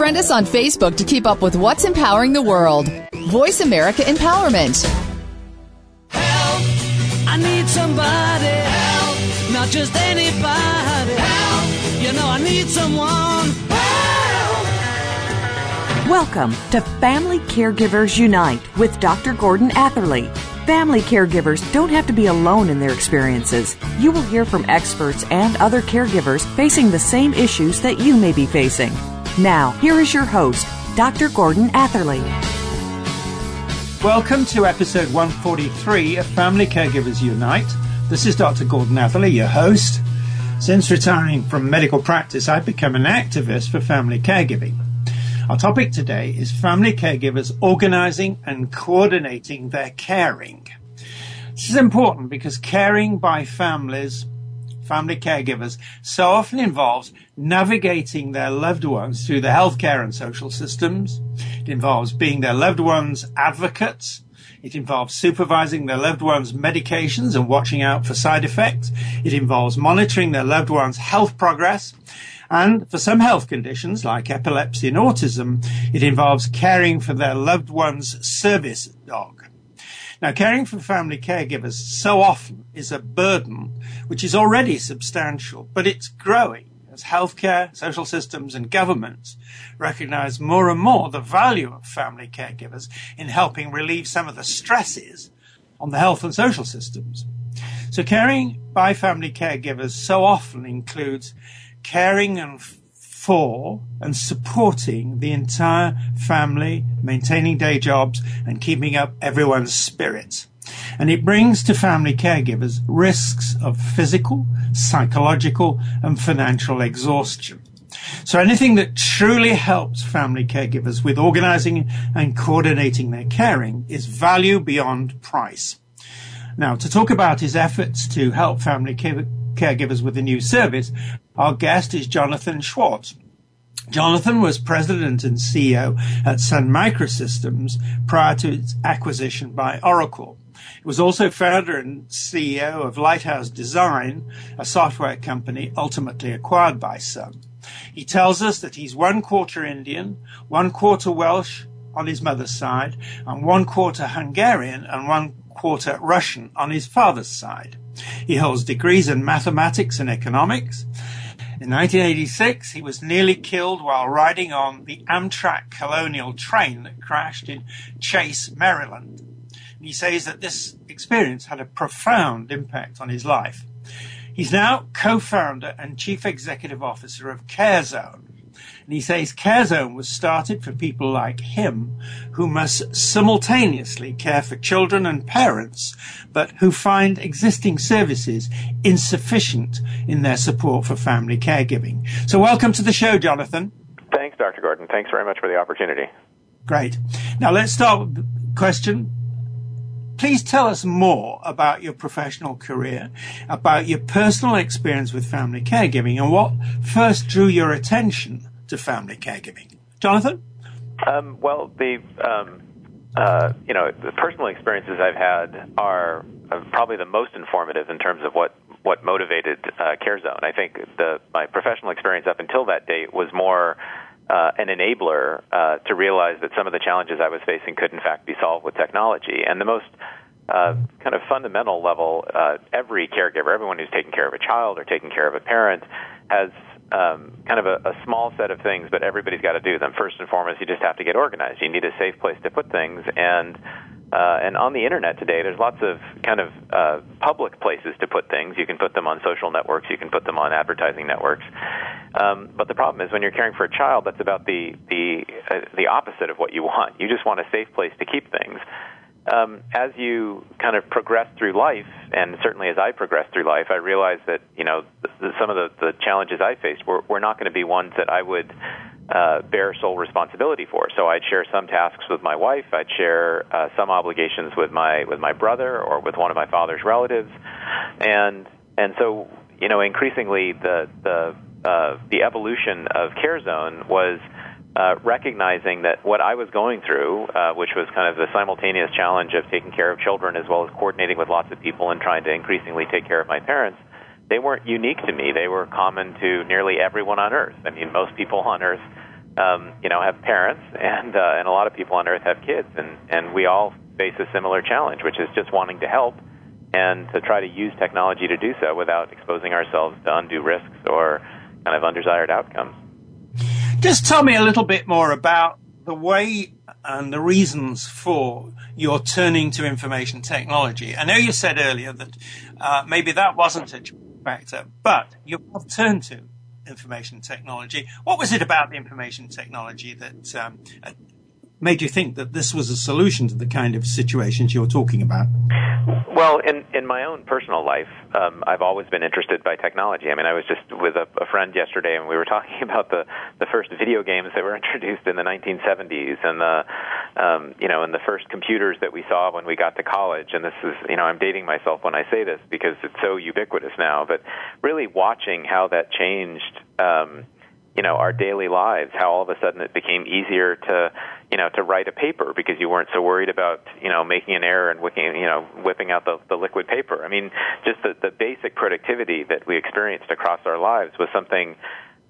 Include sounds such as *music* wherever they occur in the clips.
Friend us on Facebook to keep up with what's empowering the world. Voice America Empowerment. Help! I need somebody. Help! Not just anybody. Help! You know I need someone. Help! Welcome to Family Caregivers Unite with Dr. Gordon Atherley. Family caregivers don't have to be alone in their experiences. You will hear from experts and other caregivers facing the same issues that you may be facing. Now, here is your host, Dr. Gordon Atherley. Welcome to episode 143 of Family Caregivers Unite. This is Dr. Gordon Atherley, your host. Since retiring from medical practice, I've become an activist for family caregiving. Our topic today is family caregivers organizing and coordinating their caring. This is important because caring by families family caregivers so often involves navigating their loved ones through the healthcare and social systems. It involves being their loved ones' advocates. It involves supervising their loved ones' medications and watching out for side effects. It involves monitoring their loved ones' health progress. And for some health conditions like epilepsy and autism, it involves caring for their loved one's service dog. Now, caring for family caregivers so often is a burden which is already substantial, but it's growing as healthcare, social systems and governments recognize more and more the value of family caregivers in helping relieve some of the stresses on the health and social systems. So caring by family caregivers so often includes caring and for and supporting the entire family, maintaining day jobs and keeping up everyone's spirits. And it brings to family caregivers risks of physical, psychological and financial exhaustion. So anything that truly helps family caregivers with organizing and coordinating their caring is value beyond price. Now, to talk about his efforts to help family caregivers with the new service, our guest is Jonathan Schwartz. Jonathan was president and CEO at Sun Microsystems prior to its acquisition by Oracle. He was also founder and CEO of Lighthouse Design, a software company ultimately acquired by Sun. He tells us that he's one quarter Indian, one quarter Welsh on his mother's side, and one quarter Hungarian and one quarter Russian on his father's side. He holds degrees in mathematics and economics in 1986, he was nearly killed while riding on the Amtrak Colonial train that crashed in Chase, Maryland. And he says that this experience had a profound impact on his life. He's now co-founder and chief executive officer of CareZone, and he says CareZone was started for people like him who must simultaneously care for children and parents, but who find existing services insufficient in their support for family caregiving. So welcome to the show, Jonathan. Thanks, Dr. Gordon. Thanks very much for the opportunity. Great. Now let's start with the question please tell us more about your professional career, about your personal experience with family caregiving, and what first drew your attention to family caregiving. Jonathan? Um, well, the um, uh, you know the personal experiences I've had are uh, probably the most informative in terms of what what motivated uh, CareZone. I think the my professional experience up until that date was more uh, an enabler uh, to realize that some of the challenges I was facing could in fact be solved with technology. And the most uh, kind of fundamental level, uh, every caregiver, everyone who's taking care of a child or taking care of a parent, has um, kind of a, a small set of things, but everybody's got to do them. First and foremost, you just have to get organized. You need a safe place to put things, and uh, and on the internet today, there's lots of kind of uh, public places to put things. You can put them on social networks. You can put them on advertising networks. Um, but the problem is when you're caring for a child, that's about the the uh, the opposite of what you want. You just want a safe place to keep things um, as you kind of progress through life, and certainly as I progressed through life, I realized that you know some of the, the challenges I faced were, were not going to be ones that I would uh, bear sole responsibility for. So I'd share some tasks with my wife, I'd share uh, some obligations with my with my brother or with one of my father's relatives, and and so you know increasingly the the uh, the evolution of CareZone was uh, recognizing that what I was going through, uh, which was kind of the simultaneous challenge of taking care of children as well as coordinating with lots of people and trying to increasingly take care of my parents, they weren't unique to me. They were common to nearly everyone on Earth. I mean, most people on Earth um, you know, have parents, and uh, and a lot of people on Earth have kids, and and we all face a similar challenge, which is just wanting to help and to try to use technology to do so without exposing ourselves to undue risks or kind of undesired outcomes. Just tell me a little bit more about the way and the reasons for your turning to information technology. I know you said earlier that uh, maybe that wasn't a factor, but you have turned to information technology. What was it about the information technology that um, made you think that this was a solution to the kind of situations you're talking about? Well, in in my own personal life, um, I've always been interested by technology. I mean, I was just with a, a friend yesterday, and we were *laughs* talking about the the first video games that were *laughs* introduced in the 1970s, and the um, you know, and the first computers that we saw when we got to college. And this is, you know, I'm dating myself when I say this because it's so ubiquitous now. But really watching how that changed. Um, you know our daily lives how all of a sudden it became easier to you know to write a paper because you weren't so worried about you know making an error and whipping you know whipping out the, the liquid paper. I mean just the, the basic productivity that we experienced across our lives was something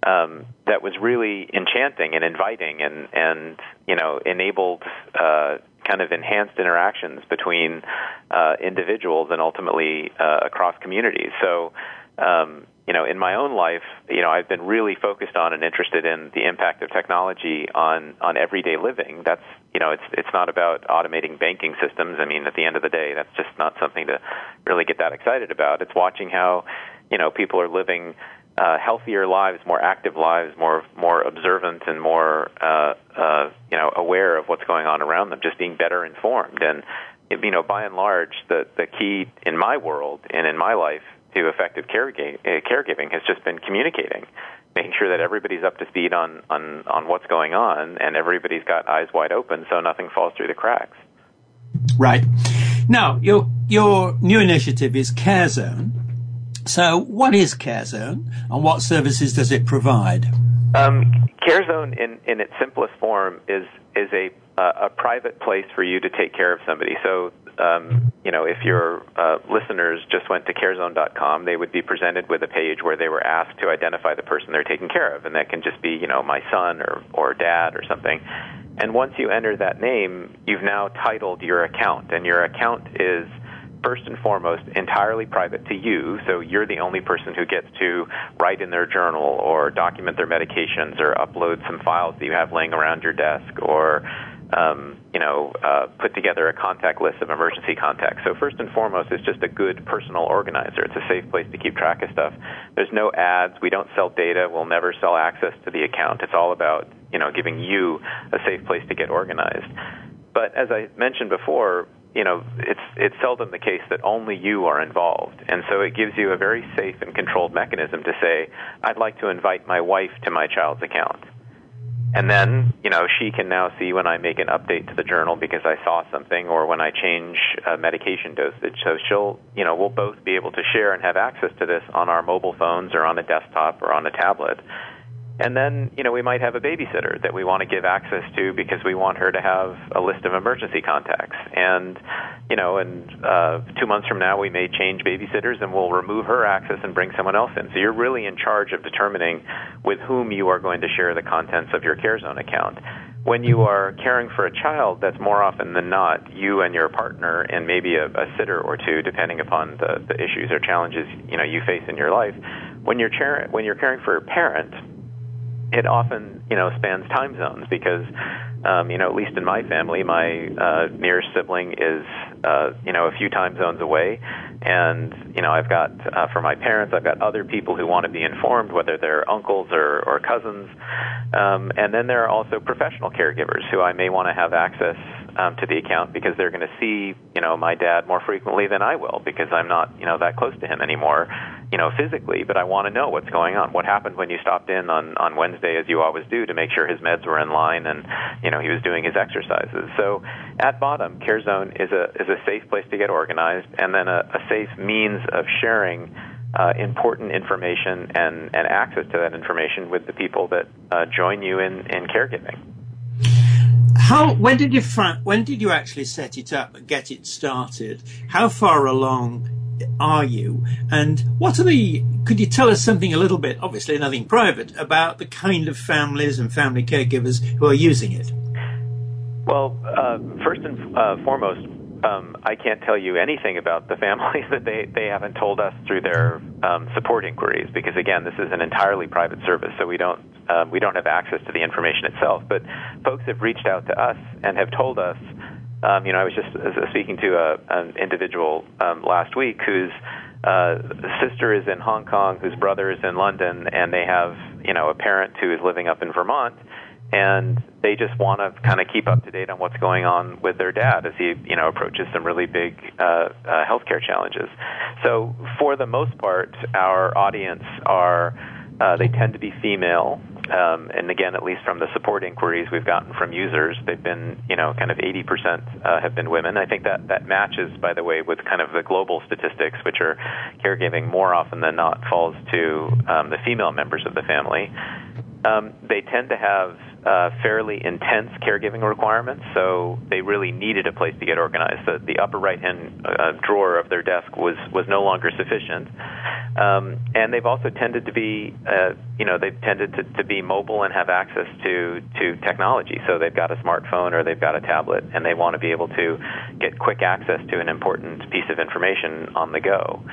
um, that was really enchanting and inviting and and you know enabled uh, kind of enhanced interactions between uh, individuals and ultimately uh, across communities. So um, you know, in my own life, you know, I've been really focused on and interested in the impact of technology on on everyday living. That's you know, it's it's not about automating banking systems. I mean, at the end of the day, that's just not something to really get that excited about. It's watching how you know people are living uh, healthier lives, more active lives, more more observant and more uh, uh, you know aware of what's going on around them, just being better informed. And you know, by and large, the the key in my world and in my life to effective caregiving, uh, caregiving has just been communicating, making sure that everybody's up to speed on, on, on what's going on and everybody's got eyes wide open so nothing falls through the cracks. Right. Now, your, your new initiative is CareZone. So, what is CareZone and what services does it provide? Um, CareZone, in, in its simplest form, is is a uh, a private place for you to take care of somebody. So um, you know, if your uh, listeners just went to carezone.com, they would be presented with a page where they were asked to identify the person they're taking care of, and that can just be, you know, my son or or dad or something. And once you enter that name, you've now titled your account, and your account is first and foremost entirely private to you, so you're the only person who gets to write in their journal or document their medications or upload some files that you have laying around your desk or um, you know, uh, put together a contact list of emergency contacts. So first and foremost, it's just a good personal organizer. It's a safe place to keep track of stuff. There's no ads. We don't sell data. We'll never sell access to the account. It's all about you know giving you a safe place to get organized. But as I mentioned before, you know, it's it's seldom the case that only you are involved, and so it gives you a very safe and controlled mechanism to say, "I'd like to invite my wife to my child's account." And then, you know, she can now see when I make an update to the journal because I saw something or when I change a medication dosage. So she'll, you know, we'll both be able to share and have access to this on our mobile phones or on a desktop or on a tablet. And then, you know, we might have a babysitter that we want to give access to because we want her to have a list of emergency contacts. And, you know, and uh, two months from now, we may change babysitters and we'll remove her access and bring someone else in. So you're really in charge of determining with whom you are going to share the contents of your CareZone account. When you are caring for a child, that's more often than not you and your partner and maybe a, a sitter or two, depending upon the, the issues or challenges you know you face in your life. When you're char- when you're caring for a parent, it often you know spans time zones because um, you know at least in my family my uh, nearest sibling is uh, you know a few time zones away. And you know I've got uh, for my parents I've got other people who want to be informed whether they're uncles or, or cousins. Um, and then there are also professional caregivers who I may want to have access um, to the account because they're going to see you know my dad more frequently than I will because I'm not you know that close to him anymore you know physically. But I want to know what's going on. What happened when you stopped in on on Wednesday as you always do to make sure his meds were in line and you know he was doing his exercises. So at bottom CareZone is a is a safe place to get organized and then a, a safe means of sharing uh, important information and, and access to that information with the people that uh, join you in, in caregiving. How when did you when did you actually set it up and get it started? How far along are you? And what are the, could you tell us something a little bit, obviously nothing private, about the kind of families and family caregivers who are using it? Well, uh, first and uh, foremost, um, I can't tell you anything about the *laughs* families that they, they haven't told us through their um, support inquiries because again, this is an entirely private service, so we don't um, we don't have access to the information itself. But folks have reached out to us and have told us. Um, you know, I was just uh, speaking to a, an individual um, last week whose uh, sister is in Hong Kong, whose brother is in London, and they have you know a parent who is living up in Vermont and they just want to kind of keep up to date on what's going on with their dad as he you know approaches some really big uh, uh, healthcare challenges. So for the most part, our audience are uh, they tend to be female. Um, and again, at least from the support inquiries we've gotten from users, they've been, you know, kind of 80% uh, have been women. I think that that matches, by the way, with kind of the global statistics, which are caregiving more often than not falls to um, the female members of the family. Um, they tend to have uh, fairly intense caregiving requirements, so they really needed a place to get organized. The, the upper right-hand uh, drawer of their desk was was no longer sufficient, um, and they've also tended to be, uh, you know, they've tended to, to be mobile and have access to to technology. So they've got a smartphone or they've got a tablet, and they want to be able to get quick access to an important piece of information on the go.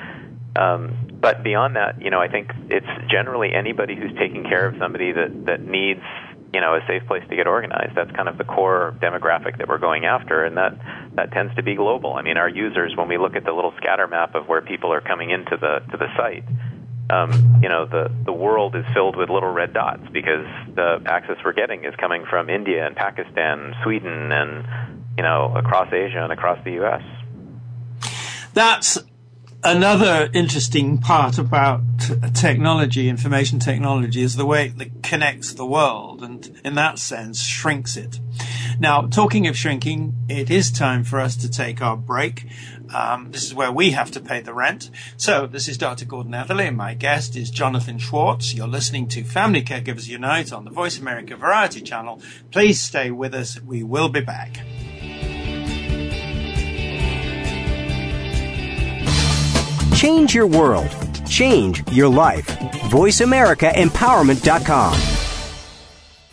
Um, but beyond that, you know, I think it's generally anybody who's taking care of somebody that that needs you know a safe place to get organized. That's kind of the core demographic that we're going after, and that that tends to be global. I mean, our users, when we look at the little scatter map of where people are coming into the to the site, um, you know, the the world is filled with little red dots because the access we're getting is coming from India and Pakistan, Sweden, and you know across Asia and across the U.S. That's another interesting part about technology, information technology, is the way it connects the world and, in that sense, shrinks it. Now, talking of shrinking, it is time for us to take our break. Um, this is where we have to pay the rent. So, this is Dr. Gordon Atherley, and my guest is Jonathan Schwartz. You're listening to Family Caregivers Unite on the Voice America Variety Channel. Please stay with us. We will be back. Change your world. Change your life. VoiceAmericaEmpowerment.com.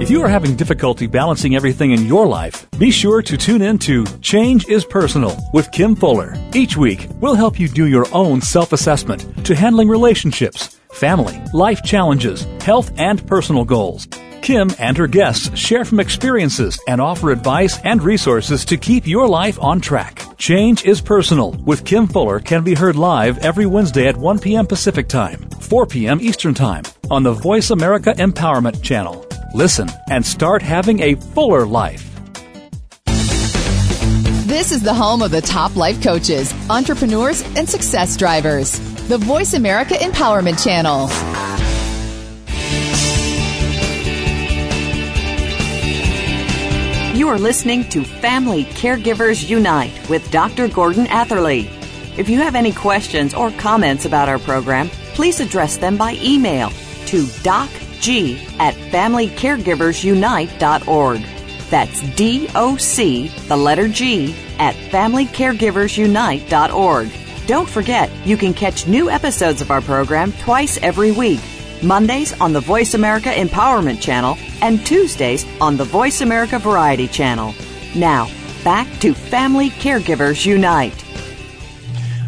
If you are having difficulty balancing everything in your life, be sure to tune in to Change is Personal with Kim Fuller. Each week, we'll help you do your own self assessment to handling relationships, family, life challenges, health, and personal goals. Kim and her guests share from experiences and offer advice and resources to keep your life on track. Change is Personal with Kim Fuller can be heard live every Wednesday at 1 p.m. Pacific Time, 4 p.m. Eastern Time on the Voice America Empowerment Channel. Listen and start having a fuller life. This is the home of the top life coaches, entrepreneurs, and success drivers. The Voice America Empowerment Channel. You are listening to Family Caregivers Unite with Dr. Gordon Atherley. If you have any questions or comments about our program, please address them by email to docg at familycaregiversunite.org. That's D O C, the letter G, at familycaregiversunite.org. Don't forget, you can catch new episodes of our program twice every week. Mondays on the Voice America Empowerment Channel and Tuesdays on the Voice America Variety Channel. Now, back to Family Caregivers Unite.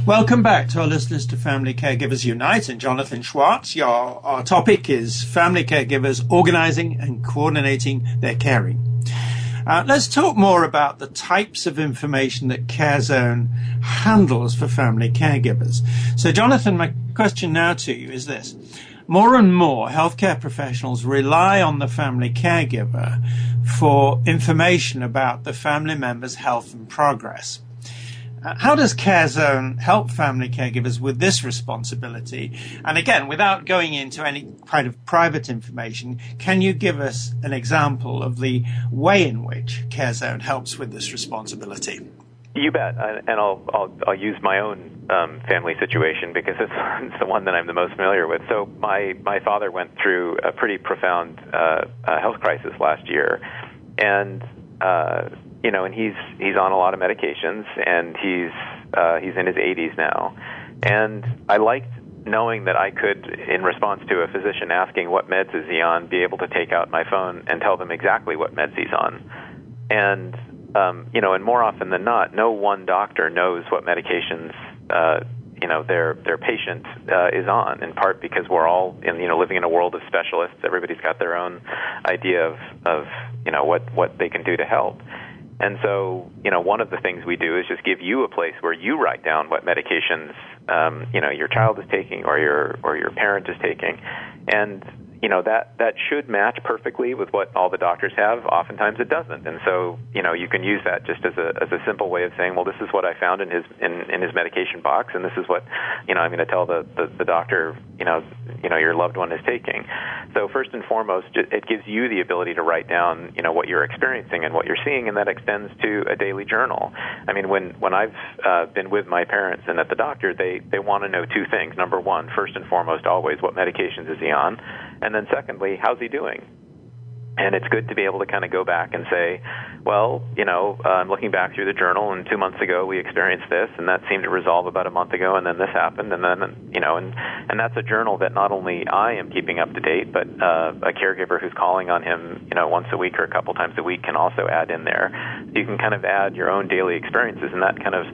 Welcome back to our listeners to Family Caregivers Unite and Jonathan Schwartz. Your, our topic is family caregivers organizing and coordinating their caring. Uh, let's talk more about the types of information that CareZone handles for family caregivers. So, Jonathan, my question now to you is this. More and more healthcare professionals rely on the family caregiver for information about the family member's health and progress. How does CareZone help family caregivers with this responsibility? And again, without going into any kind of private information, can you give us an example of the way in which CareZone helps with this responsibility? You bet, and I'll I'll, I'll use my own um, family situation because it's, *laughs* it's the one that I'm the most familiar with. So my my father went through a pretty profound uh, uh, health crisis last year, and uh, you know, and he's he's on a lot of medications, and he's uh, he's in his 80s now, and I liked knowing that I could, in response to a physician asking what meds is he on, be able to take out my phone and tell them exactly what meds he's on, and um, you know, and more often than not, no one doctor knows what medications. Uh, you know their their patient uh, is on in part because we're all in you know living in a world of specialists. Everybody's got their own idea of of you know what what they can do to help and so, you know, one of the things we do is just give you a place where you write down what medications, um, you know, your child is taking or your or your parent is taking, and you know that that should match perfectly with what all the doctors have. Oftentimes it doesn't, and so you know you can use that just as a as a simple way of saying, well, this is what I found in his in, in his medication box, and this is what you know I'm going to tell the, the the doctor you know you know your loved one is taking. So first and foremost, it gives you the ability to write down you know what you're experiencing and what you're seeing, and that extends to a daily journal. I mean, when when I've uh, been with my parents and at the doctor, they they want to know two things. Number one, first and foremost, always what medications is he on and then secondly, how's he doing? And it's good to be able to kind of go back and say, well, you know, uh, I'm looking back through the journal, and two months ago we experienced this, and that seemed to resolve about a month ago, and then this happened, and then, you know, and and that's a journal that not only I am keeping up to date, but uh, a caregiver who's calling on him, you know, once a week or a couple times a week can also add in there. So you can kind of add your own daily experiences, and that kind of,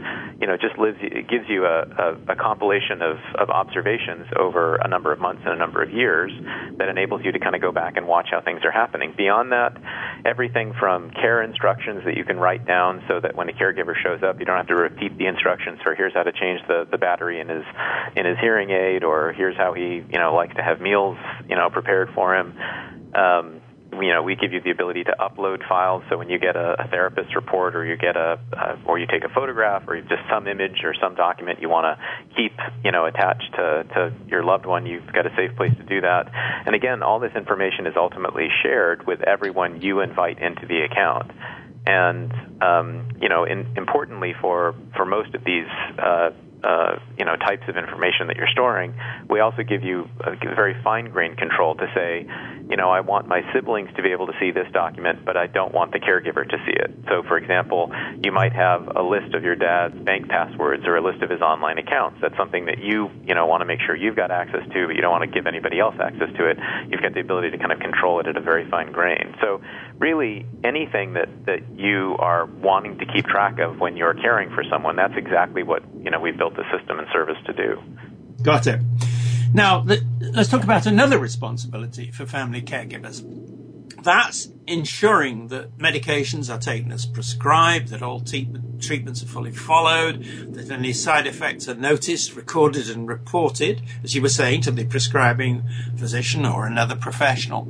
you know, just lives, it gives you a, a, a compilation of of observations over a number of months and a number of years that enables you to kind of go back and watch how things are happening. Beyond that, everything from care instructions that you can write down so that when a caregiver shows up, you don't have to repeat the instructions for here's how to change the, the battery in his in his hearing aid or here's how he you know likes to have meals you know prepared for him. Um, you know, we give you the ability to upload files. So when you get a, a therapist report, or you get a, a, or you take a photograph, or just some image or some document you want to keep, you know, attached to to your loved one, you've got a safe place to do that. And again, all this information is ultimately shared with everyone you invite into the account. And um, you know, in, importantly for for most of these uh, uh, you know types of information that you're storing, we also give you a very fine-grained control to say, you know, I want my siblings to be able to see this document, but I don't want the caregiver to see it. So, for example, you might have a list of your dad's bank passwords or a list of his online accounts. That's something that you you know want to make sure you've got access to, but you don't want to give anybody else access to it. You've got the ability to kind of control it at a very fine grain. So, really, anything that that you are wanting to keep track of when you're caring for someone, that's exactly what you know we've built the system and service to do. Got it. Now, let's talk about another responsibility for family caregivers. That's ensuring that medications are taken as prescribed, that all treatments are fully followed, that any side effects are noticed, recorded, and reported, as you were saying, to the prescribing physician or another professional.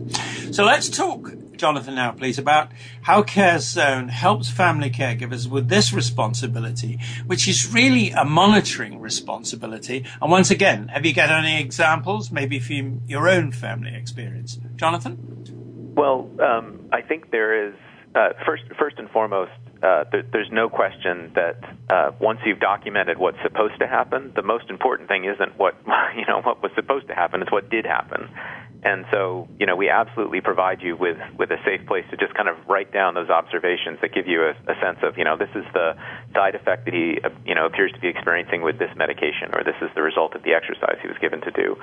So let's talk Jonathan now, please, about how CareZone helps family caregivers with this responsibility, which is really a monitoring responsibility. And once again, have you got any examples, maybe from your own family experience? Jonathan? Well, um, I think there is, uh, first, first and foremost, uh, there, there's no question that uh, once you've documented what's supposed to happen, the most important thing isn't what *laughs* you know what was supposed to happen; it's what did happen. And so, you know, we absolutely provide you with, with a safe place to just kind of write down those observations that give you a, a sense of, you know, this is the side effect that he, you know, appears to be experiencing with this medication, or this is the result of the exercise he was given to do.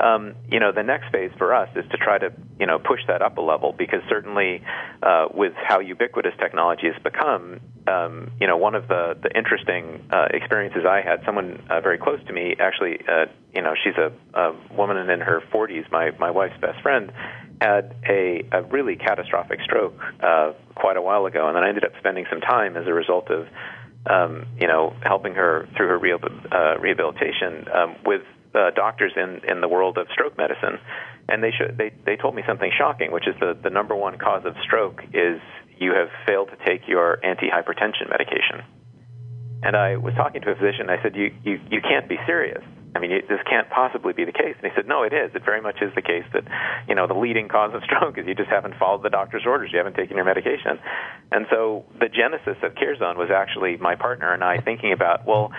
Um, you know, the next phase for us is to try to, you know, push that up a level because certainly uh, with how ubiquitous technology has become, um, you know, one of the the interesting uh, experiences I had, someone uh, very close to me, actually, uh, you know, she's a, a woman in her 40s, my my wife's best friend, had a, a really catastrophic stroke uh, quite a while ago, and then I ended up spending some time as a result of, um, you know, helping her through her real, uh, rehabilitation um, with uh, doctors in in the world of stroke medicine, and they should they they told me something shocking, which is the the number one cause of stroke is you have failed to take your antihypertension medication. And I was talking to a physician. I said, "You you you can't be serious. I mean, this can't possibly be the case." And he said, "No, it is. It very much is the case that you know the leading cause of stroke is you just haven't followed the doctor's orders. You haven't taken your medication." And so the genesis of CareZone was actually my partner and I thinking about, well,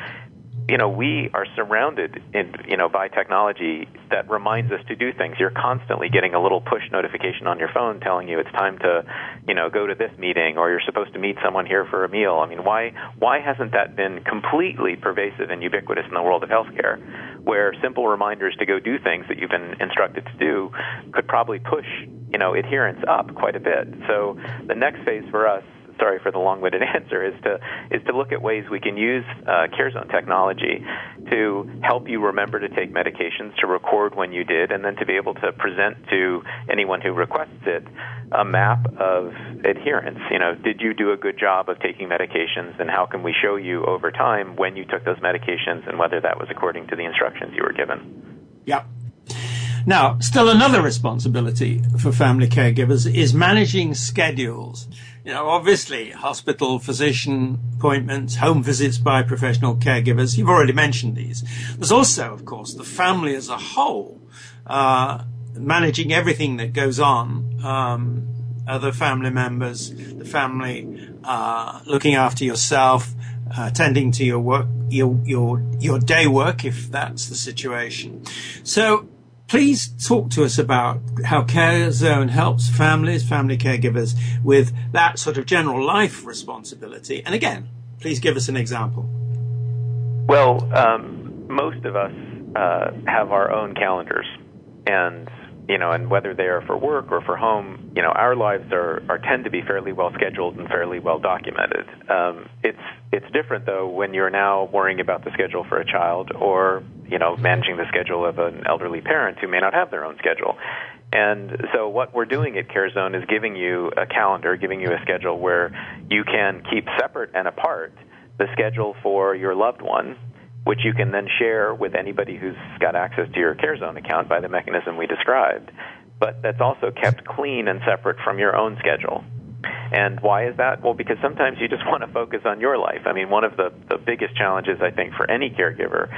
you know, we are surrounded in, you know, by technology that reminds us to do things. You're constantly getting a little push notification on your phone telling you it's time to, you know, go to this meeting or you're supposed to meet someone here for a meal. I mean, why why hasn't that been completely pervasive and ubiquitous in the world of healthcare, where simple reminders to go do things that you've been instructed to do could probably push, you know, adherence up quite a bit. So the next phase for us sorry for the long-winded *laughs* answer, is to is to look at ways we can use uh, CareZone technology to help you remember to take medications, to record when you did, and then to be able to present to anyone who requests it a map of adherence. You know, did you do a good job of taking medications, and how can we show you over time when you took those medications and whether that was according to the instructions you were given? Yep. Now, still another responsibility for family caregivers is managing schedules. You know, obviously, hospital physician appointments, home visits by professional caregivers. You've already mentioned these. There's also, of course, the family as a whole, uh, managing everything that goes on. Um, other family members, the family, uh, looking after yourself, uh, attending to your work, your your your day work, if that's the situation. So please talk to us about how CareZone helps families, family caregivers with that sort of general life responsibility. And again, please give us an example. Well, um, most of us uh, have our own calendars, and you know, and whether they are for work or for home, you know, our lives are, are tend to be fairly well scheduled and fairly well documented. Um, it's it's different though when you're now worrying about the schedule for a child or you know managing the schedule of an elderly parent who may not have their own schedule. And so what we're doing at CareZone is giving you a calendar, giving you a schedule where you can keep separate and apart the schedule for your loved one which you can then share with anybody who's got access to your CareZone account by the mechanism we described. But that's also kept clean and separate from your own schedule. And why is that? Well, because sometimes you just want to focus on your life. I mean, one of the, the biggest challenges, I think, for any caregiver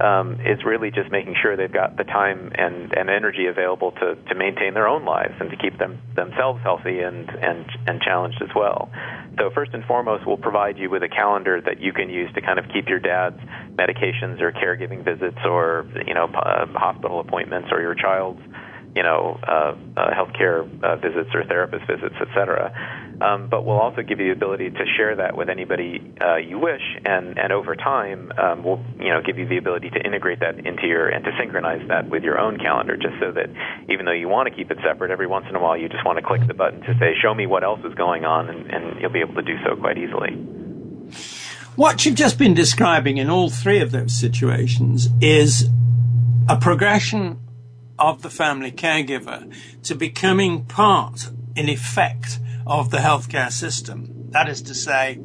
um, is really just making sure they've got the time and, and energy available to, to maintain their own lives and to keep them themselves healthy and, and, and challenged as well. So first and foremost, we'll provide you with a calendar that you can use to kind of keep your dad's medications or caregiving visits or you know uh, hospital appointments or your child's you know, uh, uh, healthcare uh, visits or therapist visits, et cetera. Um, but we'll also give you the ability to share that with anybody uh, you wish, and, and over time, um, we'll you know give you the ability to integrate that into your and to synchronize that with your own calendar, just so that even though you want to keep it separate, every once in a while you just want to click the button to say, "Show me what else is going on," and, and you'll be able to do so quite easily. What you've just been describing in all three of those situations is a progression of the family caregiver to becoming part, in effect, of the healthcare system. That is to say,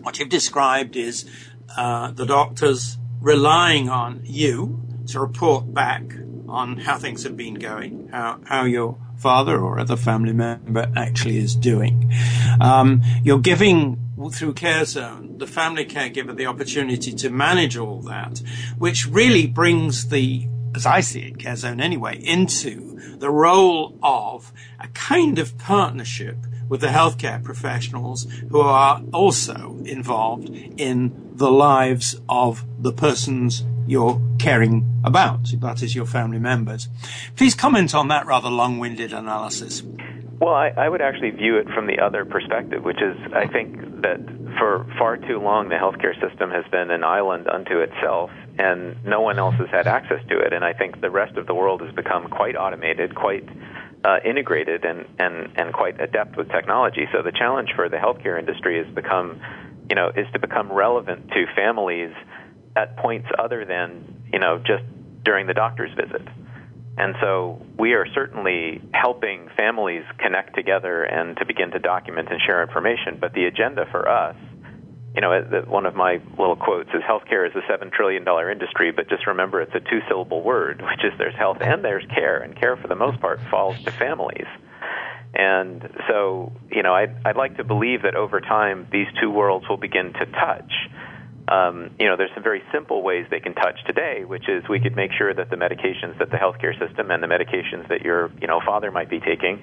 what you've described is uh, the doctors relying on you to report back on how things have been going, how, how your father or other family member actually is doing. Um, you're giving through CareZone the family caregiver the opportunity to manage all that, which really brings the as I see it, CareZone anyway, into the role of a kind of partnership with the healthcare professionals who are also involved in the lives of the persons you're caring about, that is your family members. Please comment on that rather long-winded analysis. Well, I, I would actually view it from the other perspective, which is I think that for far too long the healthcare system has been an island unto itself and no one else has had access to it. And I think the rest of the world has become quite automated, quite uh, integrated and, and, and quite adept with technology. So the challenge for the healthcare industry is become, you know, is to become relevant to families at points other than, you know, just during the doctor's visit. And so we are certainly helping families connect together and to begin to document and share information. But the agenda for us you know, one of my little quotes is healthcare is a seven trillion dollar industry, but just remember it's a two syllable word, *laughs* which is there's health and there's care, and care for the most part falls to families. And so, you know, I'd, I'd like to believe that over time these two worlds will begin to touch um, you know, there's some very simple ways they can touch today, which is we could make sure that the medications that the healthcare system and the medications that your, you know, father might be taking,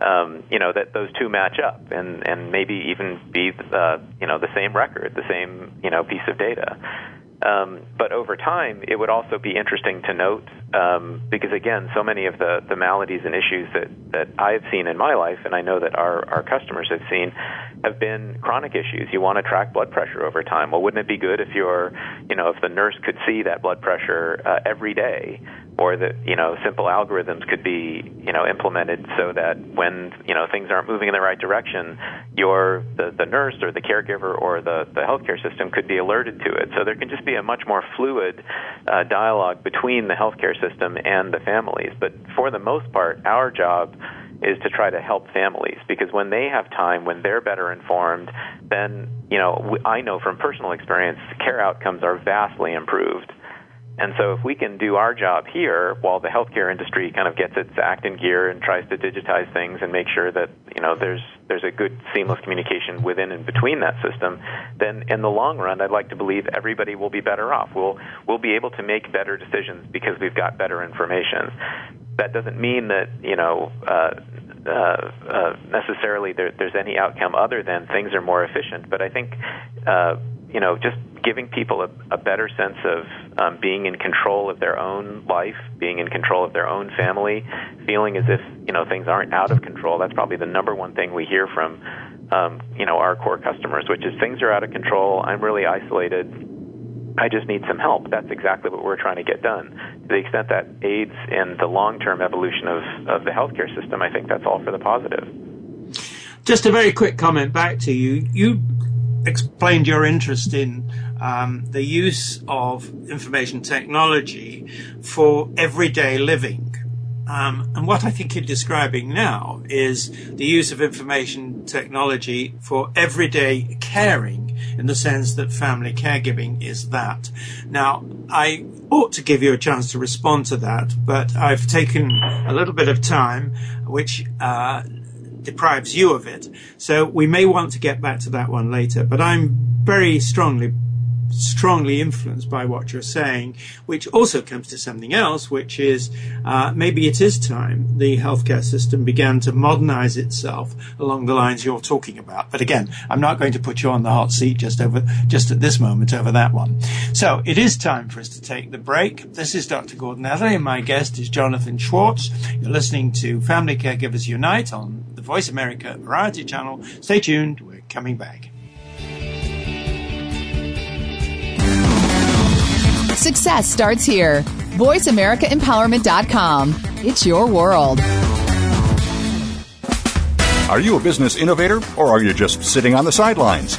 um, you know, that those two match up and, and maybe even be, uh, you know, the same record, the same, you know, piece of data. Um, but over time, it would also be interesting to note um, because again, so many of the, the maladies and issues that, that I've seen in my life, and I know that our, our customers have seen, have been chronic issues. You want to track blood pressure over time. Well, wouldn't it be good if your, you know, if the nurse could see that blood pressure uh, every day, or that you know simple algorithms could be you know implemented so that when you know things aren't moving in the right direction, your the, the nurse or the caregiver or the the healthcare system could be alerted to it. So there can just be a much more fluid uh, dialogue between the healthcare system and the families. But for the most part, our job is to try to help families because when they have time, when they're better informed, then, you know, I know from personal experience, care outcomes are vastly improved. And so if we can do our job here while the healthcare industry kind of gets its act in gear and tries to digitize things and make sure that, you know, there's there's a good seamless communication within and between that system, then in the long run I'd like to believe everybody will be better off. We'll we'll be able to make better decisions because we've got better information. That doesn't mean that, you know, uh, uh, uh, necessarily there, there's any outcome other than things are more efficient. But I think, uh, you know, just giving people a, a better sense of um, being in control of their own life, being in control of their own family, feeling as if you know things aren't out of control. That's probably the number one thing we hear from um, you know our core customers, which is things are out of control. I'm really isolated. I just need some help. That's exactly what we're trying to get done. To the extent that aids in the long-term evolution of, of the healthcare system, I think that's all for the positive. Just a very quick comment back to you. You explained your interest in um, the use of information technology for everyday living. Um, and what I think you're describing now is the use of information technology for everyday caring in the sense that family caregiving is that. Now, I ought to give you a chance to respond to that, but I've taken a little bit of time, which uh, deprives you of it. So we may want to get back to that one later, but I'm very strongly strongly influenced by what you're saying, which also comes to something else, which is uh, maybe it is time the healthcare system began to modernize itself along the lines you're talking about. But again, I'm not going to put you on the hot seat just over just at this moment over that one. So it is time for us to take the break. This is Dr. Gordon Atherley, and my guest is Jonathan Schwartz. You're listening to Family Caregivers Unite on the Voice America Variety Channel. Stay tuned. We're coming back. Success starts here. VoiceAmericaEmpowerment.com. It's your world. Are you a business innovator or are you just sitting on the sidelines?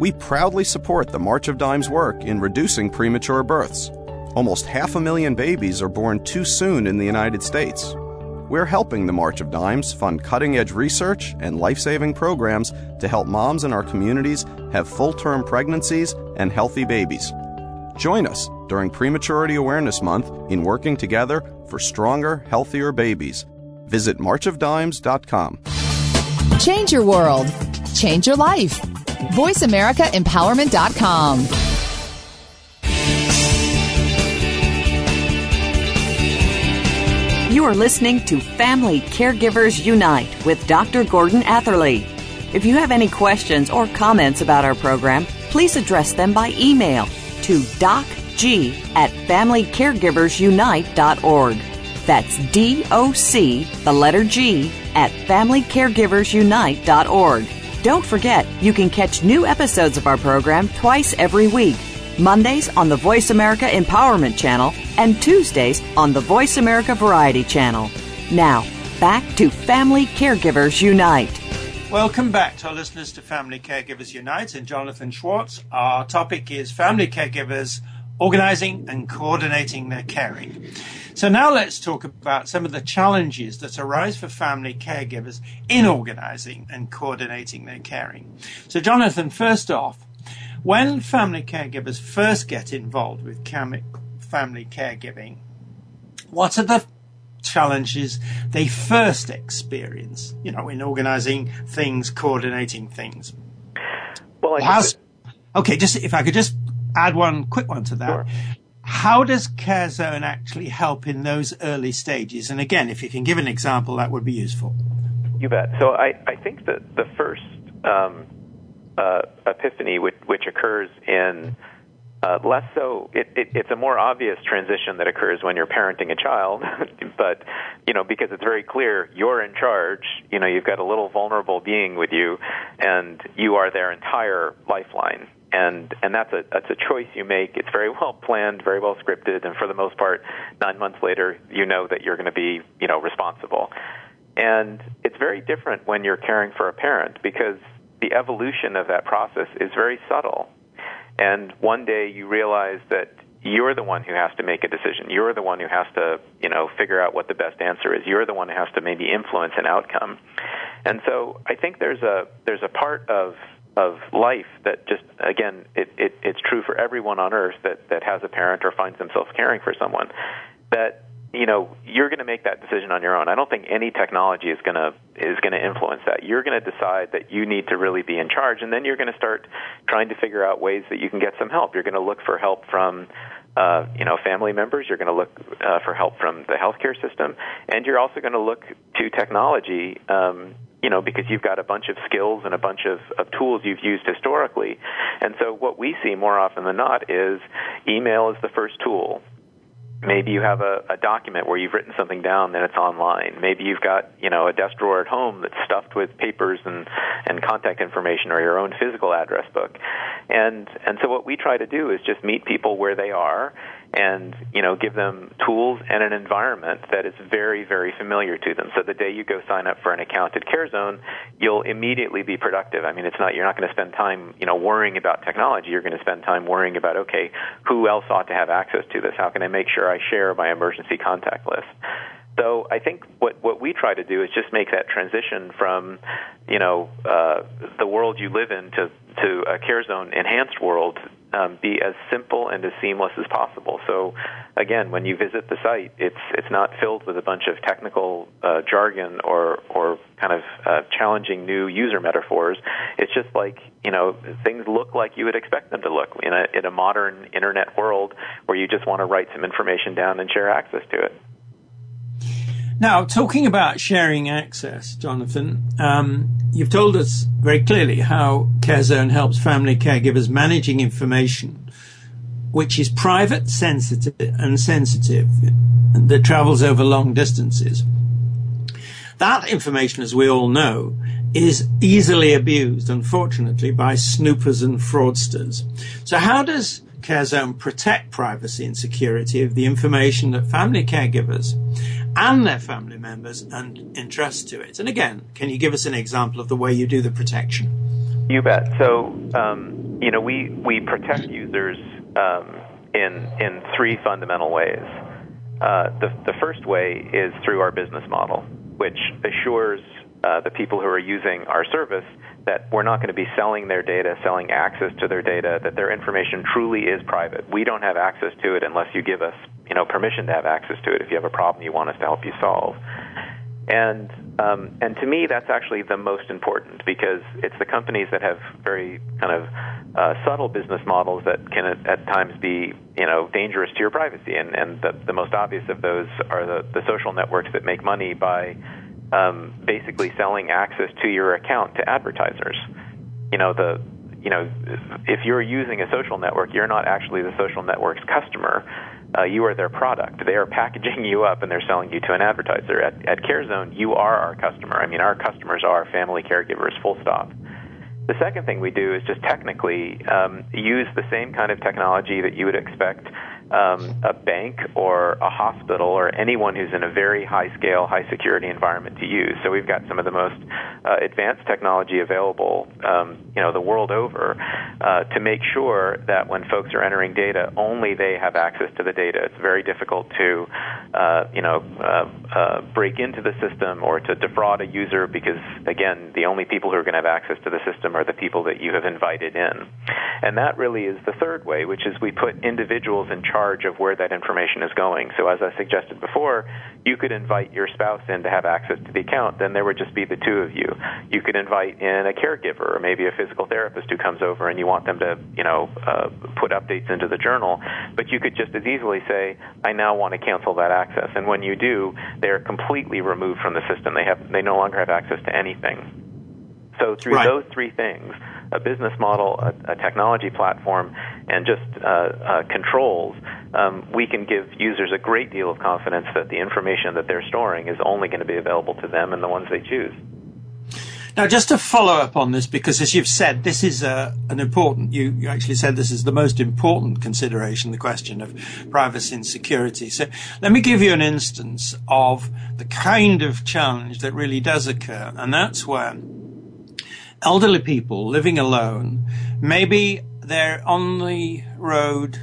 we proudly support the March of Dimes work in reducing premature births. Almost half a million babies are born too soon in the United States. We're helping the March of Dimes fund cutting edge research and life saving programs to help moms in our communities have full term pregnancies and healthy babies. Join us during Prematurity Awareness Month in working together for stronger, healthier babies. Visit marchofdimes.com. Change your world. Change your life. VoiceAmericaEmpowerment.com. You are listening to Family Caregivers Unite with Dr. Gordon Atherley. If you have any questions or comments about our program, please address them by email to docg at familycaregiversunite.org. That's D O C, the letter G, at familycaregiversunite.org. Don't forget, you can catch new episodes of our program twice every week. Mondays on the Voice America Empowerment Channel and Tuesdays on the Voice America Variety Channel. Now, back to Family Caregivers Unite. Welcome back to our listeners to Family Caregivers Unite and Jonathan Schwartz. Our topic is family caregivers organizing and coordinating their caring. So now let's talk about some of the challenges that arise for family caregivers in organizing and coordinating their caring. So Jonathan, first off, when family caregivers first get involved with family caregiving, what are the challenges they first experience, you know, in organizing things, coordinating things? Well, How's, okay, just if I could just add one quick one to that. Sure. How does CareZone actually help in those early stages? And again, if you can give an example, that would be useful. You bet. So I, I think that the first um, uh, epiphany which, which occurs in uh, less so, it, it, it's a more obvious transition that occurs when you're parenting a child, *laughs* but you know because it's very clear you're in charge. You know you've got a little vulnerable being with you, and you are their entire lifeline. And and that's a that's a choice you make. It's very well planned, very well scripted, and for the most part, nine months later, you know that you're going to be you know responsible. And it's very different when you're caring for a parent because the evolution of that process is very subtle. And one day you realize that you're the one who has to make a decision. You're the one who has to, you know, figure out what the best answer is. You're the one who has to maybe influence an outcome. And so I think there's a there's a part of of life that just again it, it it's true for everyone on earth that that has a parent or finds themselves caring for someone that you know you're going to make that decision on your own. I don't think any technology is going to is going to influence that. You're going to decide that you need to really be in charge, and then you're going to start trying to figure out ways that you can get some help. You're going to look for help from uh, you know family members. You're going to look uh, for help from the healthcare system, and you're also going to look to technology. Um, you know, because you've got a bunch of skills and a bunch of, of tools you've used historically. And so what we see more often than not is email is the first tool. Maybe you have a, a document where you've written something down and it's online. Maybe you've got you know a desk drawer at home that's stuffed with papers and and contact information or your own physical address book. And and so what we try to do is just meet people where they are and you know give them tools and an environment that is very very familiar to them. So the day you go sign up for an account at CareZone you'll immediately be productive. I mean it's not you're not going to spend time you know worrying about technology. You're going to spend time worrying about okay who else ought to have access to this? How can i make sure i share my emergency contact list so I think what what we try to do is just make that transition from, you know, uh, the world you live in to to a CareZone enhanced world um, be as simple and as seamless as possible. So again, when you visit the site, it's it's not filled with a bunch of technical uh, jargon or or kind of uh, challenging new user metaphors. It's just like you know things look like you would expect them to look in a in a modern internet world where you just want to write some information down and share access to it. Now, talking about sharing access, Jonathan, um, you've told us very clearly how CareZone helps family caregivers managing information which is private, sensitive, and sensitive and that travels over long distances. That information, as we all know, is easily abused, unfortunately, by snoopers and fraudsters. So how does CareZone protect privacy and security of the information that family caregivers and their family members and entrust to it. And again, can you give us an example of the way you do the protection? You bet. So, um, you know, we, we protect users um, in, in three fundamental ways. Uh, the, the first way is through our business model, which assures uh, the people who are using our service that we're not going to be selling their data, selling access to their data, that their information truly is private. We don't have access to it unless you give us, you know, permission to have access to it if you have a problem you want us to help you solve. And Um, and to me, that's actually the most important because it's the companies that have very kind of uh, subtle business models that can at, at, times be, you know, dangerous to your privacy. And, and the, the most obvious of those are the, the social networks that make money by um, basically selling access to your account to advertisers. You know, the you know, if you're using a social network, you're not actually the social network's customer uh, you are their product. They are packaging *laughs* you up and they're selling you to an advertiser. At, at CareZone, you are our customer. I mean, our customers are family caregivers, full stop. The second thing we do is just technically um, use the same kind of technology that you would expect um, a bank or a hospital or anyone who's in a very high scale, high security environment to use. So we've got some of the most uh, advanced technology available, um, you know, the world over, uh, to make sure that when folks are entering data, only they have access to the data. It's very difficult to, uh, you know, uh, uh, break into the system or to defraud a user because, again, the only people who are going to have access to the system are the people that you have invited in. And that really is the third way, which is we put individuals in charge charge of where that information is going. So, as I suggested before, you could invite your spouse in to have access to the account. Then there would just be the two of you. You could invite in a caregiver or maybe a physical therapist who comes over and you want them to, you know, uh, put updates into the journal. But you could just as easily say, I now want to cancel that access. And when you do, they're completely removed from the system. They have they no longer have access to anything. So through right. those three things, a business model, a, a technology platform, and just uh, uh, controls, um, we can give users a great deal of confidence that the information that they're storing is only going to be available to them and the ones they choose. Now, just to follow up on this, because as you've said, this is a, uh, an important, you, you actually said this is the most important consideration, the question of privacy and security. So let me give you an instance of the kind of challenge that really does occur. And that's when elderly people living alone, maybe they're on the road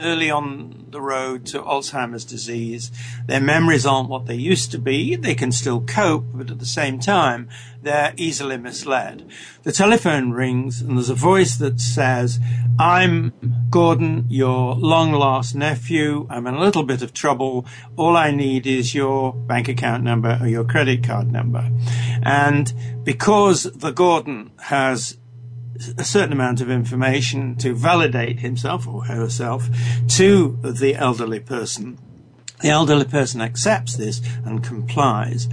early on the road to Alzheimer's disease. Their memories aren't what they used to be. They can still cope, but at the same time, they're easily misled. The telephone rings and there's a voice that says, I'm Gordon, your long lost nephew. I'm in a little bit of trouble. All I need is your bank account number or your credit card number. And because the Gordon has a certain amount of information to validate himself or herself to the elderly person. The elderly person accepts this and complies.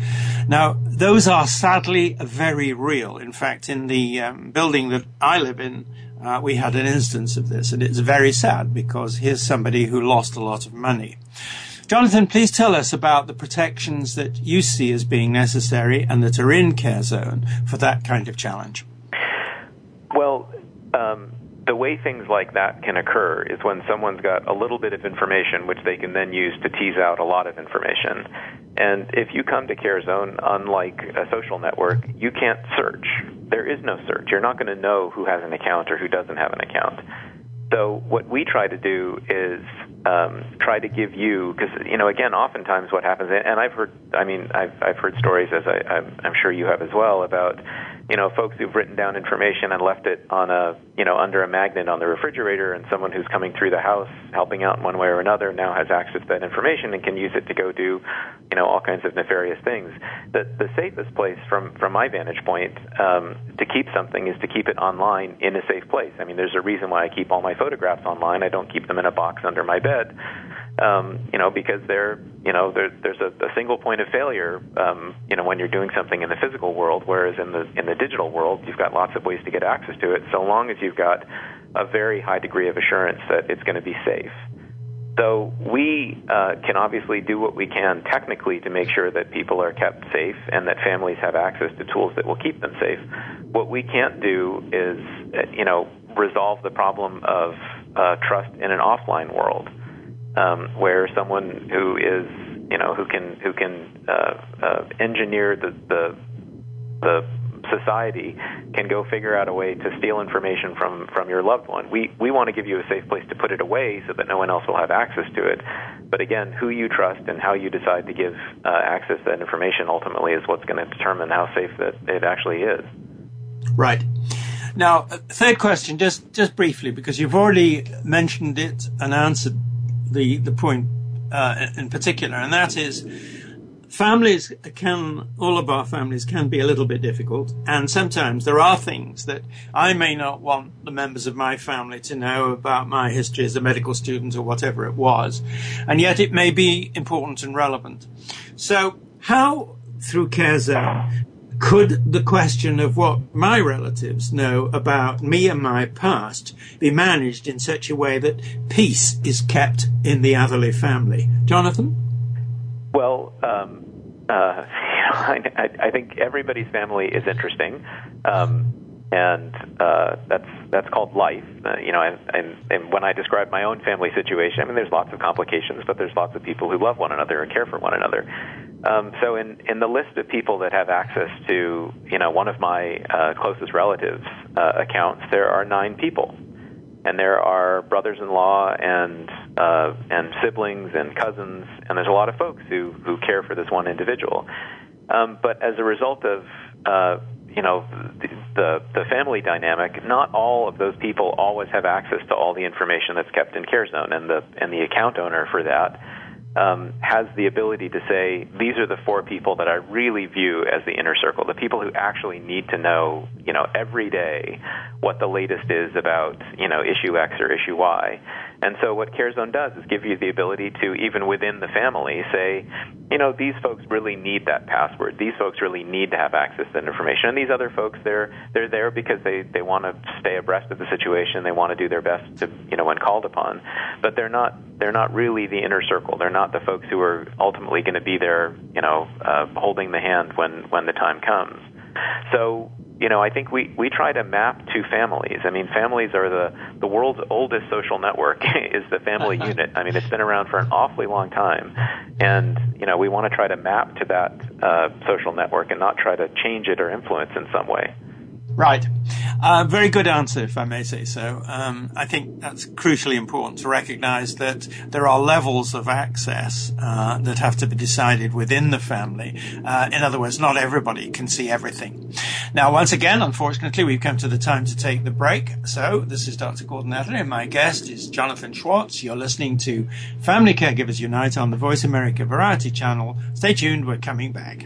Now, those are sadly very real. In fact, in the um, building that I live in, uh, we had an instance of this, and it's very sad because here's somebody who lost a lot of money. Jonathan, please tell us about the protections that you see as being necessary and that are in CareZone for that kind of challenge. Um, the way things like that can occur is when someone's got a little bit of information which they can then use to tease out a lot of information. And if you come to CareZone, unlike a social network, you can't search. There is no search. You're not going to know who has an account or who doesn't have an account. So what we try to do is um, try to give you, because you know, again, oftentimes what happens, and I've heard, I mean, I've I've heard stories, as I, I'm, I'm sure you have as well, about you know, folks who've written down information and left it on a, you know, under a magnet on the refrigerator, and someone who's coming through the house helping out in one way or another now has access to that information and can use it to go do, you know, all kinds of nefarious things. The the safest place from from my vantage point um, to keep something is to keep it online in a safe place. I mean, there's a reason why I keep all my photographs online. I don't keep them in a box under my bed um, you know, because there, you know, there, there's a, a single point of failure, um, you know, when you're doing something in the physical world, whereas in the in the digital world, you've got lots of ways to get access to it, so long as you've got a very high degree of assurance that it's going to be safe. So we uh, can obviously do what we can technically to make sure that people are kept safe and that families have access to tools that will keep them safe. What we can't do is, uh, you know, resolve the problem of uh, trust in an offline world um, where someone who is you know who can who can uh, uh, engineer the, the the society can go figure out a way to steal information from from your loved one. We we want to give you a safe place to put it away so that no one else will have access to it. But again, who you trust and how you decide to give uh, access to that information ultimately is what's going to determine how safe that it actually is. Right. Now, third question, just just briefly, because you've already mentioned it and answered the the point uh, in particular, and that is families can, all of our families can be a little bit difficult. And sometimes there are things that I may not want the members of my family to know about my history as a medical student or whatever it was. And yet it may be important and relevant. So how through CareZone could the question of what my relatives know about me and my past be managed in such a way that peace is kept in the Atherley family? Jonathan? Well, um, uh, *laughs* I, I, think everybody's family is interesting. Um, and uh, that's that's called life. Uh, you know, and, and and when I describe my own family situation, I mean, there's lots of complications, but there's lots of people who love one another and care for one another. Um, so in, in the list of people that have access to, you know, one of my uh, closest relatives' uh, accounts, there are nine people, and there are brothers-in-law and uh, and siblings and cousins, and there's a lot of folks who who care for this one individual. Um, but as a result of uh, you know the, the the family dynamic, not all of those people always have access to all the information that's kept in CareZone, and the and the account owner for that um, has the ability to say, these are the four people that I really view as the inner circle, the people who actually need to know, you know, every day what the latest is about, you know, issue X or issue Y. And so what CareZone does is give you the ability to, even within the family, say, you know, these folks really need that password. These folks really need to have access to that information. And these other folks, they're they're there because they they want to stay abreast of the situation. They want to do their best to, you know, when called upon. But they're not they're not really the inner circle. They're not the folks who are ultimately going to be there, you know, uh, holding the hand when when the time comes. So you know, I think we, we try to map to families. I mean, families are the, the world's oldest social network *laughs* is the family *laughs* unit. I mean, it's been around for an awfully long time. And, you know, we want to try to map to that uh, social network and not try to change it or influence in some way. Right. Uh, very good answer, if I may say so. Um, I think that's crucially important to recognize that there are levels of access uh, that have to be decided within the family. Uh, in other words, not everybody can see everything. Now, once again, unfortunately, we've come to the time to take the break. So this is Dr. Gordon Atherley, and my guest is Jonathan Schwartz. You're listening to Family Caregivers Unite on the Voice America Variety Channel. Stay tuned. We're coming back.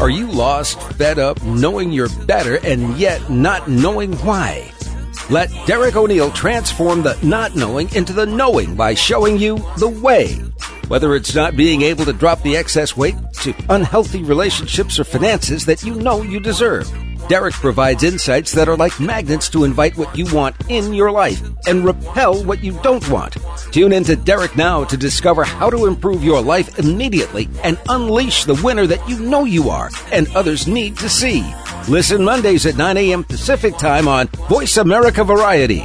Are you lost, fed up, knowing you're better, and yet not knowing why? Let Derek O'Neill transform the not knowing into the knowing by showing you the way. Whether it's not being able to drop the excess weight to unhealthy relationships or finances that you know you deserve. Derek provides insights that are like magnets to invite what you want in your life and repel what you don't want. Tune in to Derek now to discover how to improve your life immediately and unleash the winner that you know you are and others need to see. Listen Mondays at 9 a.m. Pacific Time on Voice America Variety.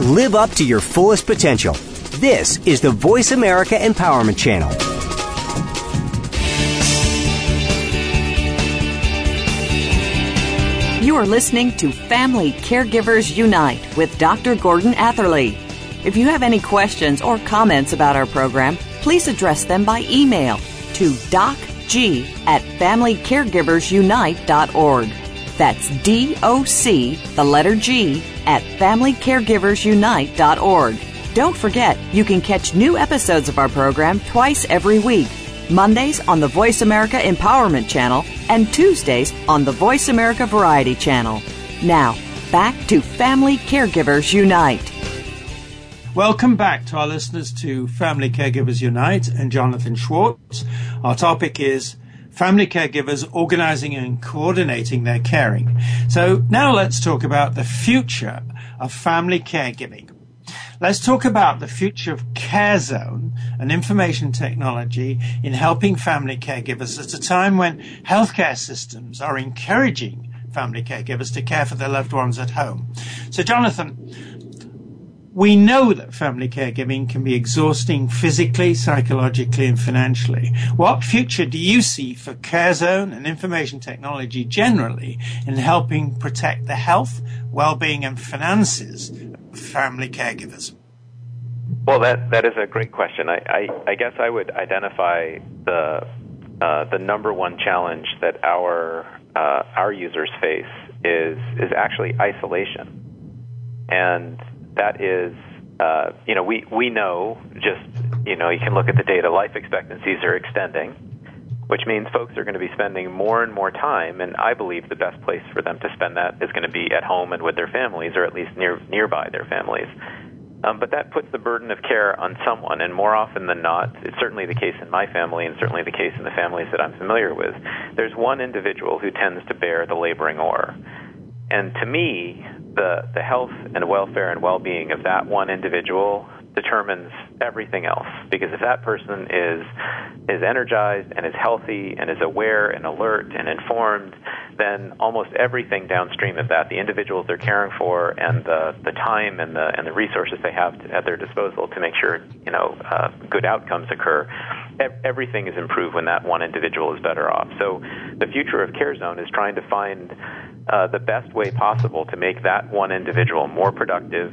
Live up to your fullest potential. This is the Voice America Empowerment Channel. You are listening to Family Caregivers Unite with Dr. Gordon Atherley. If you have any questions or comments about our program, please address them by email to docg at familycaregiversunite.org. That's D O C, the letter G, at familycaregiversunite.org. Don't forget, you can catch new episodes of our program twice every week Mondays on the Voice America Empowerment Channel, and Tuesdays on the Voice America Variety Channel. Now, back to Family Caregivers Unite. Welcome back to our listeners to Family Caregivers Unite and Jonathan Schwartz. Our topic is family caregivers organizing and coordinating their caring. So now let's talk about the future of family caregiving. Let's talk about the future of CareZone and information technology in helping family caregivers at a time when healthcare systems are encouraging family caregivers to care for their loved ones at home. So, Jonathan, we know that family caregiving can be exhausting physically, psychologically, and financially. What future do you see for CareZone and information technology generally in helping protect the health, well-being, and finances family caregivers? Well, that that is a great question. I, I, I guess I would identify the uh, the number one challenge that our uh, our users face is is actually isolation, and that is, uh, you know, we, we know just, you know, you can look at the data, life expectancies are extending, which means folks are going to be spending more and more time, and I believe the best place for them to spend that is going to be at home and with their families, or at least near, nearby their families. Um, but that puts the burden of care on someone, and more often than not, it's certainly the case in my family and certainly the case in the families that I'm familiar with. There's one individual who tends to bear the laboring oar. And to me, the, the health and welfare and well being of that one individual determines everything else. Because if that person is is energized and is healthy and is aware and alert and informed, then almost everything downstream of that, the individuals they're caring for and the, the time and the and the resources they have to, at their disposal to make sure you know uh, good outcomes occur, everything is improved when that one individual is better off. So the future of CareZone is trying to find uh, the best way possible to make that one individual more productive,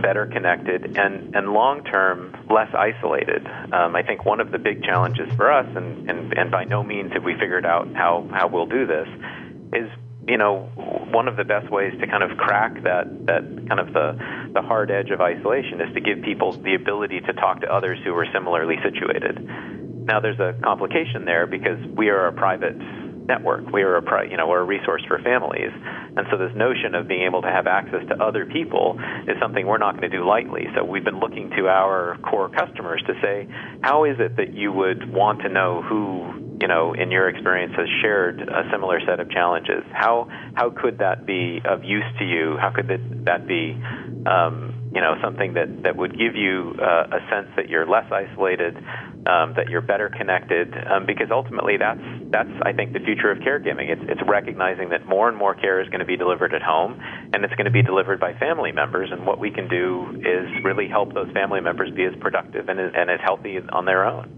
better connected, and, and long term less isolated. Um, I think one of the big challenges for us, and, and, and by no means have we figured out how, how we'll do this, is you know one of the best ways to kind of crack that that kind of the the hard edge of isolation is to give people the ability to talk to others who are similarly situated. Now there's a complication there because we are a private network. We are a you know we're a resource for families, and so this notion of being able to have access to other people is something we're not going to do lightly. So we've been looking to our core customers to say, how is it that you would want to know who you know in your experience has shared a similar set of challenges? How how could that be of use to you? How could that, that be um, you know something that that would give you uh, a sense that you're less isolated, um, that you're better connected, um, because ultimately that's that's I think the future of caregiving. It's it's recognizing that more and more care is going to be delivered at home, and it's going to be delivered by family members. And what we can do is really help those family members be as productive and and as healthy on their own.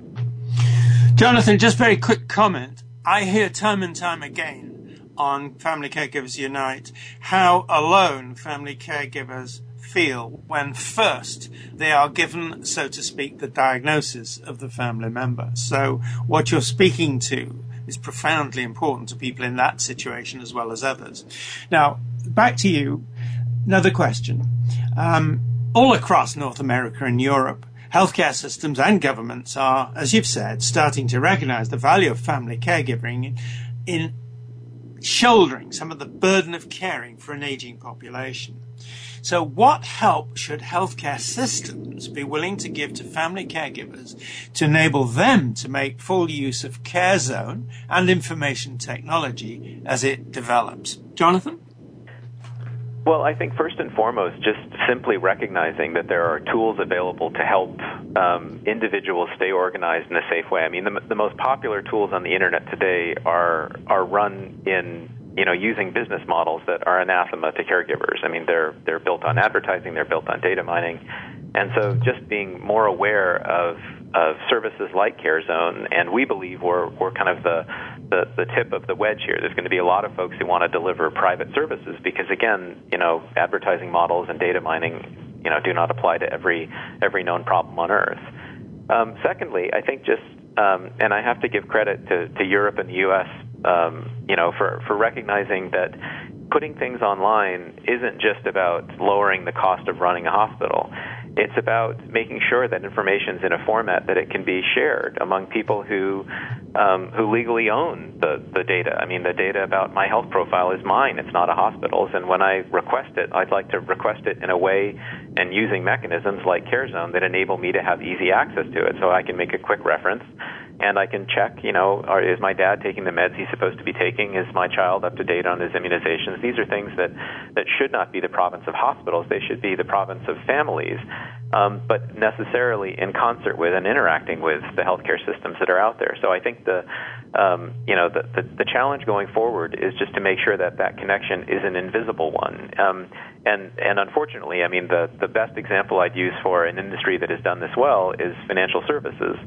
Jonathan, just very quick comment. I hear time and time again on Family Caregivers Unite how alone family caregivers feel when first they are given, so to speak, the diagnosis of the family member. So what you're speaking to is profoundly important to people in that situation as well as others. Now, back to you. Another question. Um, all across North America and Europe, healthcare systems and governments are, as you've said, starting to recognize the value of family caregiving in shouldering some of the burden of caring for an aging population. So, what help should healthcare systems be willing to give to family caregivers to enable them to make full use of CareZone and information technology as it develops? Jonathan? Well, I think first and foremost, just simply recognizing that there are tools available to help um, individuals stay organized in a safe way. I mean, the, the most popular tools on the internet today are are run in you know, using business models that are anathema to caregivers. I mean, they're they're built on advertising, they're built on data mining, and so just being more aware of of services like CareZone, and we believe we're we're kind of the, the the tip of the wedge here. There's going to be a lot of folks who want to deliver private services because, again, you know, advertising models and data mining, you know, do not apply to every every known problem on Earth. Um, secondly, I think just um, and I have to give credit to, to Europe and the U.S um, you know, for, for recognizing that putting things online isn't just about lowering the cost of running a hospital. It's about making sure that information is in a format that it can be shared among people who um, who legally own the, the data. I mean, the data about my health profile is mine. It's not a hospital's. And when I request it, I'd like to request it in a way and using mechanisms like CareZone that enable me to have easy access to it, so I can make a quick reference and I can check, you know, are, is my dad taking the meds he's supposed to be taking? Is my child up to date on his immunizations? These are things that, that should not be the province of hospitals. They should be the province of families, um, but necessarily in concert with and interacting with the healthcare systems that are out there. So I think the, um, you know, the, the, the challenge going forward is just to make sure that that connection is an invisible one. Um, and, and unfortunately, I mean, the, the best example I'd use for an industry that has done this well is financial services.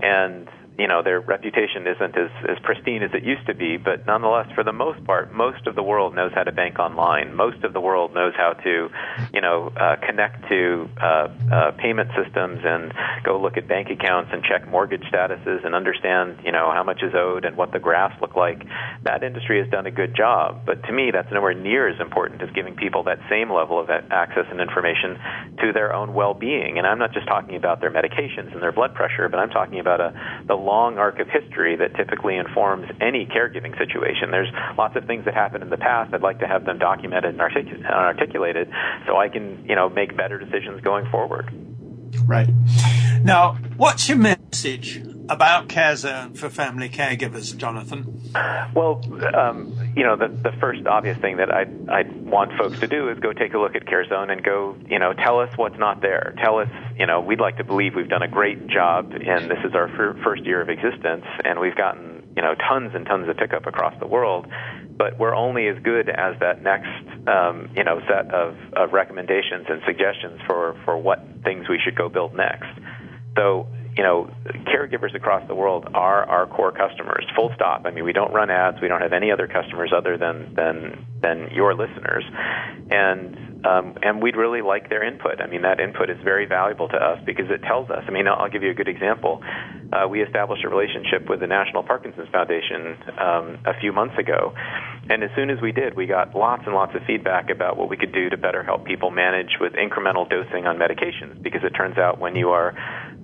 And you know their reputation isn't as, as pristine as it used to be, but nonetheless, for the most part, most of the world knows how to bank online. Most of the world knows how to, you know, uh, connect to uh, uh, payment systems and go look at bank accounts and check mortgage statuses and understand, you know, how much is owed and what the graphs look like. That industry has done a good job, but to me, that's nowhere near as important as giving people that same level of access and information to their own well-being. And I'm not just talking about their medications and their blood pressure, but I'm talking about a the long arc of history that typically informs any caregiving situation. There's lots of things that happened in the past. I'd like to have them documented and artic- uh, articulated so I can, you know, make better decisions going forward. Right. Now, what's your message about CareZone for family caregivers, Jonathan? Well, um, you know, the, the first obvious thing that I I want folks to do is go take a look at CareZone and go, you know, tell us what's not there. Tell us, you know, we'd like to believe we've done a great job, and this is our fir- first year of existence, and we've gotten, you know, tons and tons of pickup across the world. But we're only as good as that next, um, you know, set of, of recommendations and suggestions for for what things we should go build next. So you know, caregivers across the world are our core customers. Full stop. I mean, we don't run ads. We don't have any other customers other than than than your listeners, and um, and we'd really like their input. I mean, that input is very valuable to us because it tells us. I mean, I'll, give you a good example. Uh, we established a relationship with the National Parkinson's Foundation um, a few months ago, and as soon as we did, we got lots and lots of feedback about what we could do to better help people manage with incremental dosing on medications. Because it turns out when you are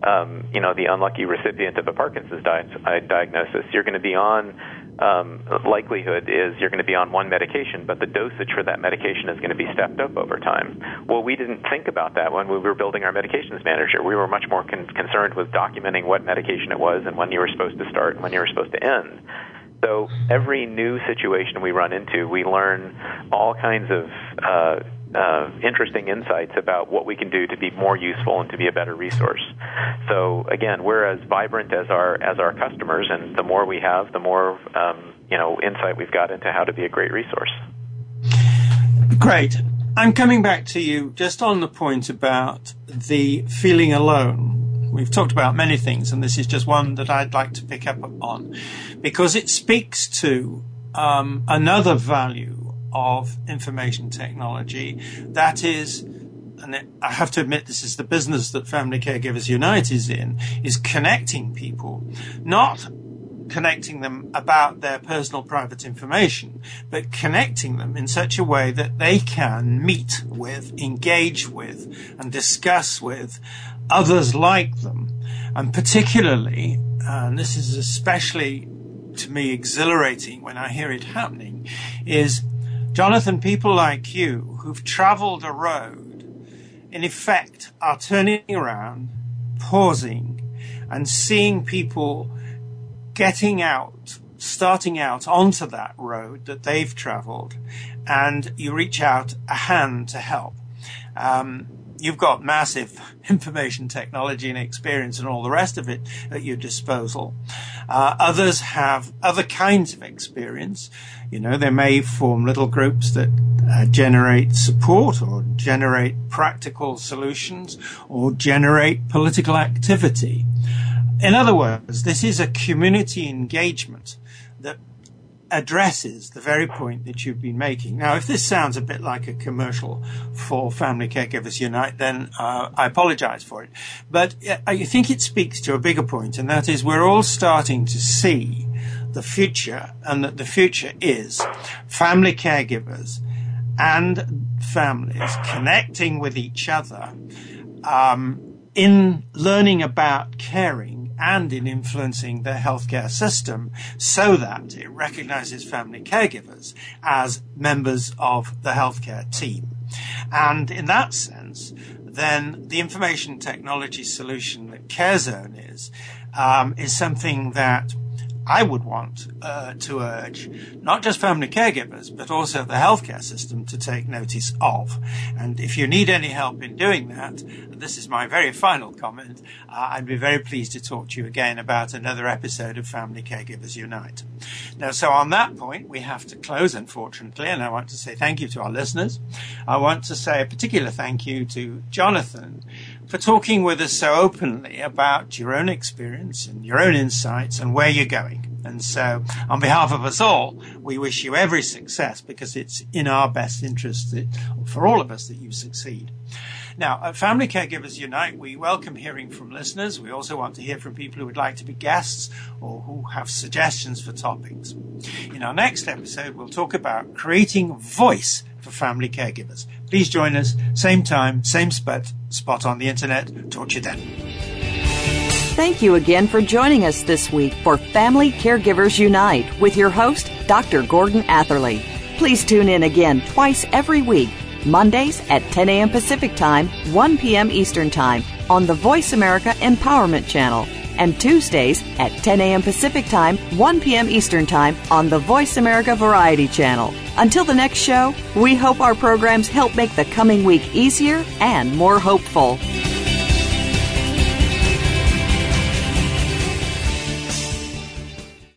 um, you know, the unlucky recipient of a Parkinson's di- uh, diagnosis, you're going to be on. Um, likelihood is you're going to be on one medication, but the dosage for that medication is going to be stepped up over time. Well, we didn't think about that when we were building our medications manager. We were much more con- concerned with documenting what medication it was and when you were supposed to start and when you were supposed to end. So every new situation we run into, we learn all kinds of uh, uh, interesting insights about what we can do to be more useful and to be a better resource. So again, we're as vibrant as our as our customers, and the more we have, the more um, you know insight we've got into how to be a great resource. Great. I'm coming back to you just on the point about the feeling alone. We've talked about many things, and this is just one that I'd like to pick up on because it speaks to um, another value of information technology. That is, and I have to admit this is the business that Family Caregivers Unite is in, is connecting people, not connecting them about their personal private information, but connecting them in such a way that they can meet with, engage with, and discuss with others like them. And particularly, and this is especially to me exhilarating when I hear it happening, is Jonathan, people like you who've traveled a road, in effect, are turning around, pausing, and seeing people getting out, starting out onto that road that they've traveled, and you reach out a hand to help. Um, you've got massive *laughs* information technology and experience and all the rest of it at your disposal. Uh, others have other kinds of experience. You know, they may form little groups that uh, generate support or generate practical solutions or generate political activity. In other words, this is a community engagement that addresses the very point that you've been making. Now, if this sounds a bit like a commercial for Family Caregivers Unite, then uh, I apologize for it. But uh, I think it speaks to a bigger point, and that is we're all starting to see the future, and that the future is family caregivers and families connecting with each other um, in learning about caring and in influencing the healthcare system so that it recognizes family caregivers as members of the healthcare team. And in that sense, then the information technology solution that CareZone is um, is something that I would want uh, to urge not just family caregivers, but also the healthcare system to take notice of. And if you need any help in doing that, this is my very final comment, uh, I'd be very pleased to talk to you again about another episode of Family Caregivers Unite. Now, so on that point, we have to close, unfortunately, and I want to say thank you to our listeners. I want to say a particular thank you to Jonathan for talking with us so openly about your own experience and your own insights and where you're going. And so, on behalf of us all, we wish you every success because it's in our best interest that, for all of us that you succeed. Now, at Family Caregivers Unite, we welcome hearing from listeners. We also want to hear from people who would like to be guests or who have suggestions for topics. In our next episode, we'll talk about creating voice for family caregivers. Please join us, same time, same spot, spot on the internet. Talk to you then. Thank you again for joining us this week for Family Caregivers Unite with your host, Dr. Gordon Atherley. Please tune in again twice every week, Mondays at 10 a.m. Pacific Time, 1 p.m. Eastern Time on the Voice America Empowerment Channel and Tuesdays at 10 a.m. Pacific Time, 1 p.m. Eastern Time on the Voice America Variety Channel. Until the next show, we hope our programs help make the coming week easier and more hopeful.